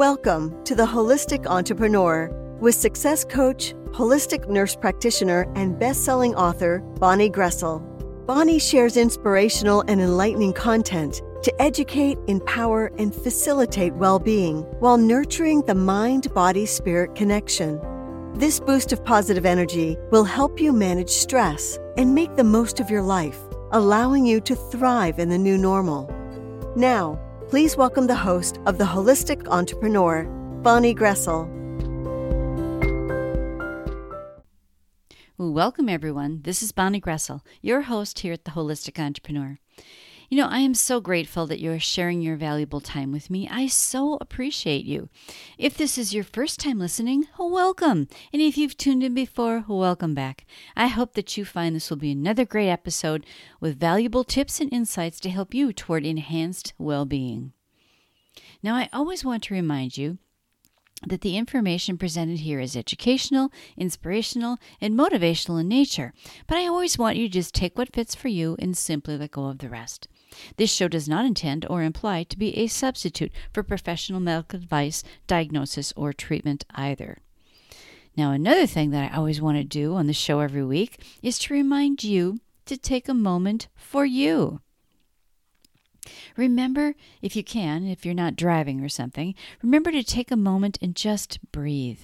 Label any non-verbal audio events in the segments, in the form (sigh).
Welcome to The Holistic Entrepreneur with success coach, holistic nurse practitioner, and best selling author Bonnie Groessl. Bonnie shares inspirational and enlightening content to educate, empower, and facilitate well being while nurturing the mind body spirit connection. This boost of positive energy will help you manage stress and make the most of your life, allowing you to thrive in the new normal. Now, please welcome the host of The Holistic Entrepreneur, Bonnie Groessl. Welcome, everyone. This is Bonnie Groessl, your host here at The Holistic Entrepreneur. You know, I am so grateful that you're sharing your valuable time with me. I so appreciate you. If this is your first time listening, welcome. And if you've tuned in before, welcome back. I hope that you find this will be another great episode with valuable tips and insights to help you toward enhanced well being. Now, I always want to remind you that the information presented here is educational, inspirational, and motivational in nature, but I always want you to just take what fits for you and simply let go of the rest. This show does not intend or imply to be a substitute for professional medical advice, diagnosis, or treatment either. Now, another thing that I always want to do on the show every week is to remind you to take a moment for you. Remember, if you can, if you're not driving or something, remember to take a moment and just breathe.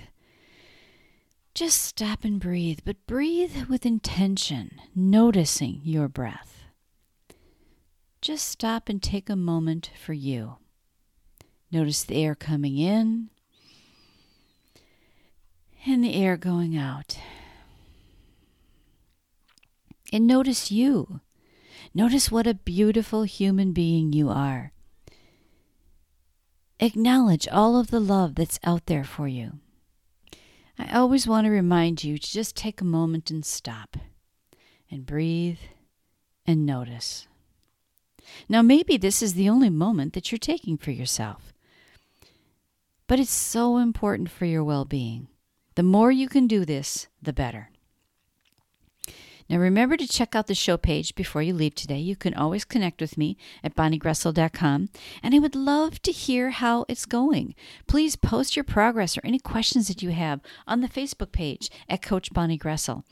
Just stop and breathe, but breathe with intention, noticing your breath. Just stop and take a moment for you. Notice the air coming in and the air going out. And notice you. Notice what a beautiful human being you are. Acknowledge all of the love that's out there for you. I always want to remind you to just take a moment and stop and breathe and notice. Now, maybe this is the only moment that you're taking for yourself, but it's so important for your well being. The more you can do this, the better. Now, remember to check out the show page before you leave today. You can always connect with me at bonniegroessl.com, and I would love to hear how it's going. Please post your progress or any questions that you have on the Facebook page at Coach Bonnie Groessl.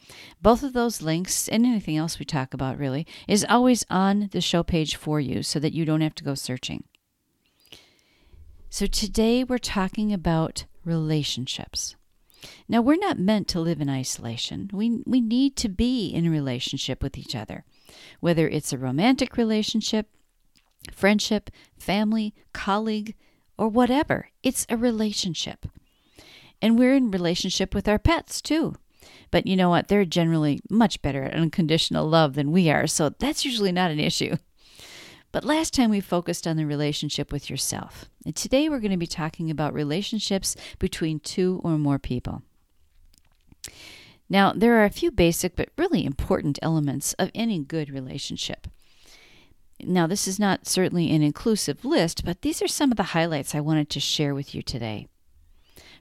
Both of those links and anything else we talk about really is always on the show page for you so that you don't have to go searching. So, today we're talking about relationships. Now, we're not meant to live in isolation. We, we need to be in relationship with each other, whether it's a romantic relationship, friendship, family, colleague, or whatever. It's a relationship. And we're in relationship with our pets too. But you know what? They're generally much better at unconditional love than we are, so that's usually not an issue. (laughs) But last time we focused on the relationship with yourself. And today we're going to be talking about relationships between two or more people. Now, there are a few basic but really important elements of any good relationship. Now, this is not certainly an inclusive list, but these are some of the highlights I wanted to share with you today.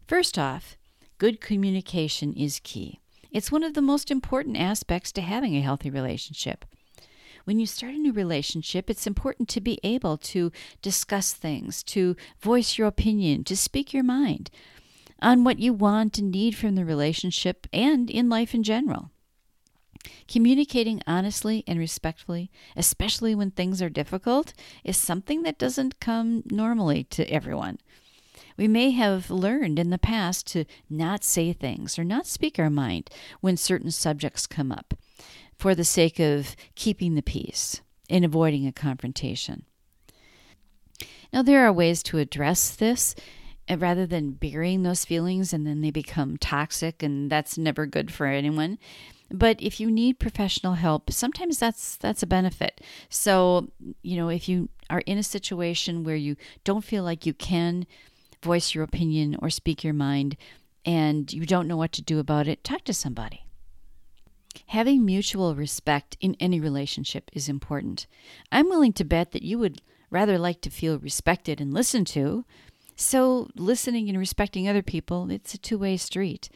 First off, good communication is key. It's one of the most important aspects to having a healthy relationship when you start a new relationship, it's important to be able to discuss things, to voice your opinion, to speak your mind on what you want and need from the relationship and in life in general. Communicating honestly and respectfully, especially when things are difficult, is something that doesn't come normally to everyone. We may have learned in the past to not say things or not speak our mind when certain subjects come up for the sake of keeping the peace and avoiding a confrontation. Now, there are ways to address this uh, rather than burying those feelings and then they become toxic, and that's never good for anyone. But if you need professional help, sometimes that's that's a benefit. So, you know, if you are in a situation where you don't feel like you can voice your opinion or speak your mind and you don't know what to do about it, talk to somebody. Having mutual respect in any relationship is important. I'm willing to bet that you would rather like to feel respected and listened to. So, listening and respecting other people, it's a two way street.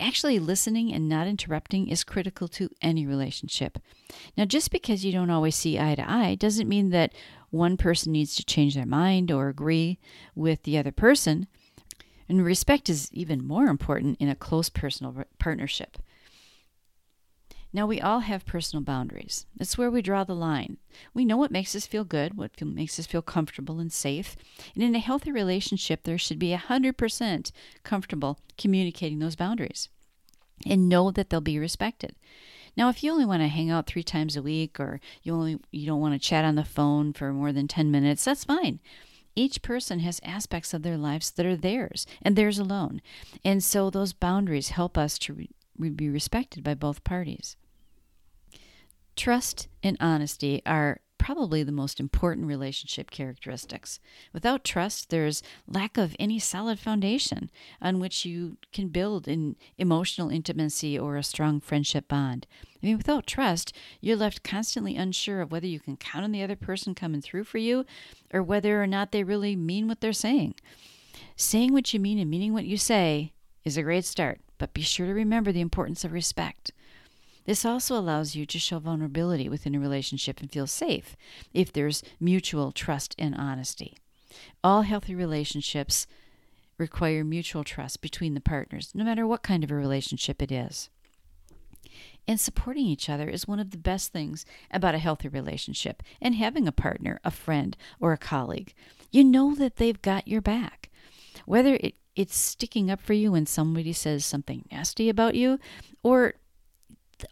Actually, listening and not interrupting is critical to any relationship. Now, just because you don't always see eye to eye doesn't mean that one person needs to change their mind or agree with the other person. And respect is even more important in a close personal partnership. Now, we all have personal boundaries. That's where we draw the line. We know what makes us feel good, what feel, makes us feel comfortable and safe. And in a healthy relationship, there should be 100% comfortable communicating those boundaries and know that they'll be respected. Now, if you only want to hang out three times a week or you only you don't want to chat on the phone for more than 10 minutes, that's fine. Each person has aspects of their lives that are theirs and theirs alone. And so those boundaries help us to re- be respected by both parties. Trust and honesty are probably the most important relationship characteristics. Without trust, there's lack of any solid foundation on which you can build an emotional intimacy or a strong friendship bond. I mean, without trust, you're left constantly unsure of whether you can count on the other person coming through for you or whether or not they really mean what they're saying. Saying what you mean and meaning what you say is a great start, but be sure to remember the importance of respect. This also allows you to show vulnerability within a relationship and feel safe if there's mutual trust and honesty. All healthy relationships require mutual trust between the partners, no matter what kind of a relationship it is. And supporting each other is one of the best things about a healthy relationship and having a partner, a friend, or a colleague. You know that they've got your back. Whether it, it's sticking up for you when somebody says something nasty about you, or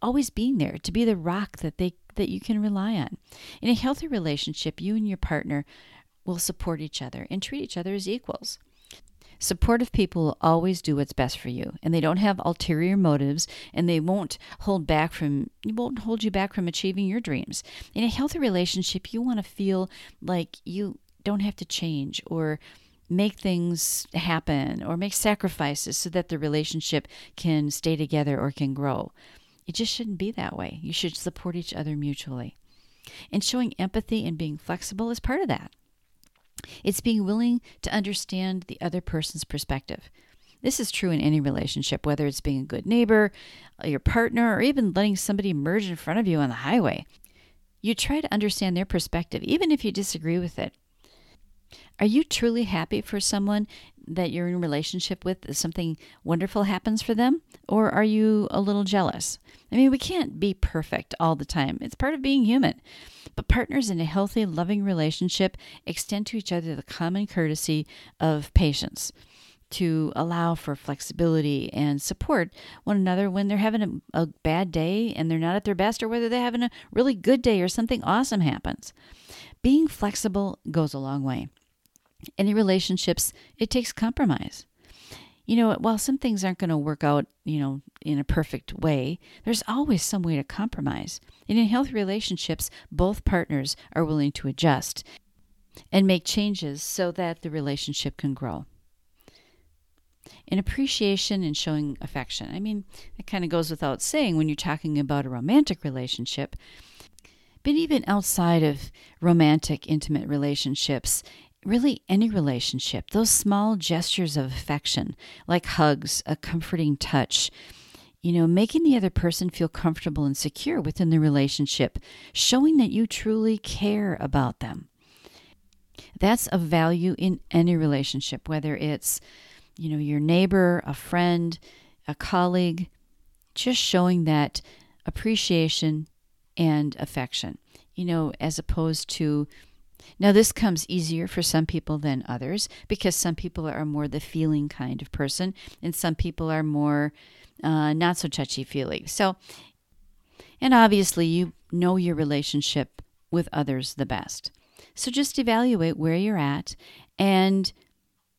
always being there to be the rock that they that you can rely on. In a healthy relationship, you and your partner will support each other and treat each other as equals. Supportive people will always do what's best for you, and they don't have ulterior motives, and they won't hold back from won't hold you back from achieving your dreams. In a healthy relationship, you want to feel like you don't have to change or make things happen or make sacrifices so that the relationship can stay together or can grow. It just shouldn't be that way. You should support each other mutually. And showing empathy and being flexible is part of that. It's being willing to understand the other person's perspective. This is true in any relationship, whether it's being a good neighbor, your partner, or even letting somebody merge in front of you on the highway. You try to understand their perspective, even if you disagree with it. Are you truly happy for someone that you're in a relationship with something wonderful happens for them? Or are you a little jealous? I mean, we can't be perfect all the time. It's part of being human. But partners in a healthy, loving relationship extend to each other the common courtesy of patience to allow for flexibility and support one another when they're having a, a, bad day and they're not at their best, or whether they're having a really good day or something awesome happens. Being flexible goes a long way. Any relationships, it takes compromise. You know, while some things aren't going to work out, you know, in a perfect way, there's always some way to compromise. And in healthy relationships, both partners are willing to adjust and make changes so that the relationship can grow. In appreciation and showing affection. I mean, it kind of goes without saying when you're talking about a romantic relationship. But even outside of romantic, intimate relationships, really any relationship, those small gestures of affection, like hugs, a comforting touch, you know, making the other person feel comfortable and secure within the relationship, showing that you truly care about them. That's a value in any relationship, whether it's, you know, your neighbor, a friend, a colleague, just showing that appreciation and affection, you know, as opposed to now, this comes easier for some people than others because some people are more the feeling kind of person, and some people are more uh, not so touchy feely. So, and obviously, you know your relationship with others the best. So, just evaluate where you're at and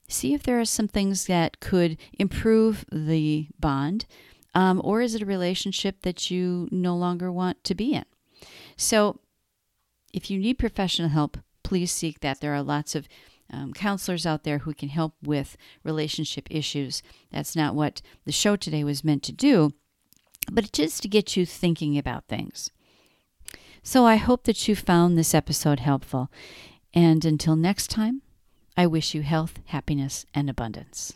see if there are some things that could improve the bond, um, or is it a relationship that you no longer want to be in? So, if you need professional help, please seek that. There are lots of um, counselors out there who can help with relationship issues. That's not what the show today was meant to do, but it's just to get you thinking about things. So I hope that you found this episode helpful. And until next time, I wish you health, happiness, and abundance.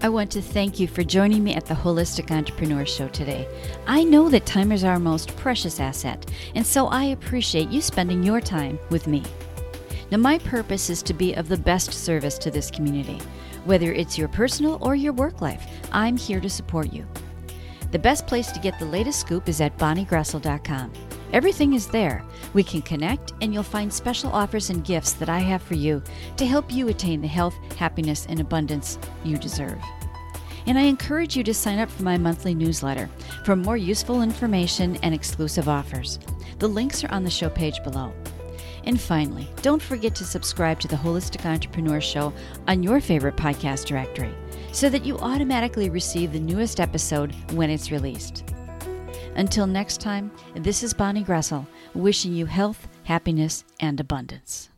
I want to thank you for joining me at the Holistic Entrepreneur Show today. I know that time is our most precious asset, and so I appreciate you spending your time with me. Now, my purpose is to be of the best service to this community. Whether it's your personal or your work life, I'm here to support you. The best place to get the latest scoop is at bonniegroessl.com. Everything is there. We can connect, and you'll find special offers and gifts that I have for you to help you attain the health, happiness, and abundance you deserve. And I encourage you to sign up for my monthly newsletter for more useful information and exclusive offers. The links are on the show page below. And finally, don't forget to subscribe to the Holistic Entrepreneur Show on your favorite podcast directory so that you automatically receive the newest episode when it's released. Until next time, this is Bonnie Groessl wishing you health, happiness, and abundance.